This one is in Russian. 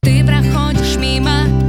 Ты проходишь мимо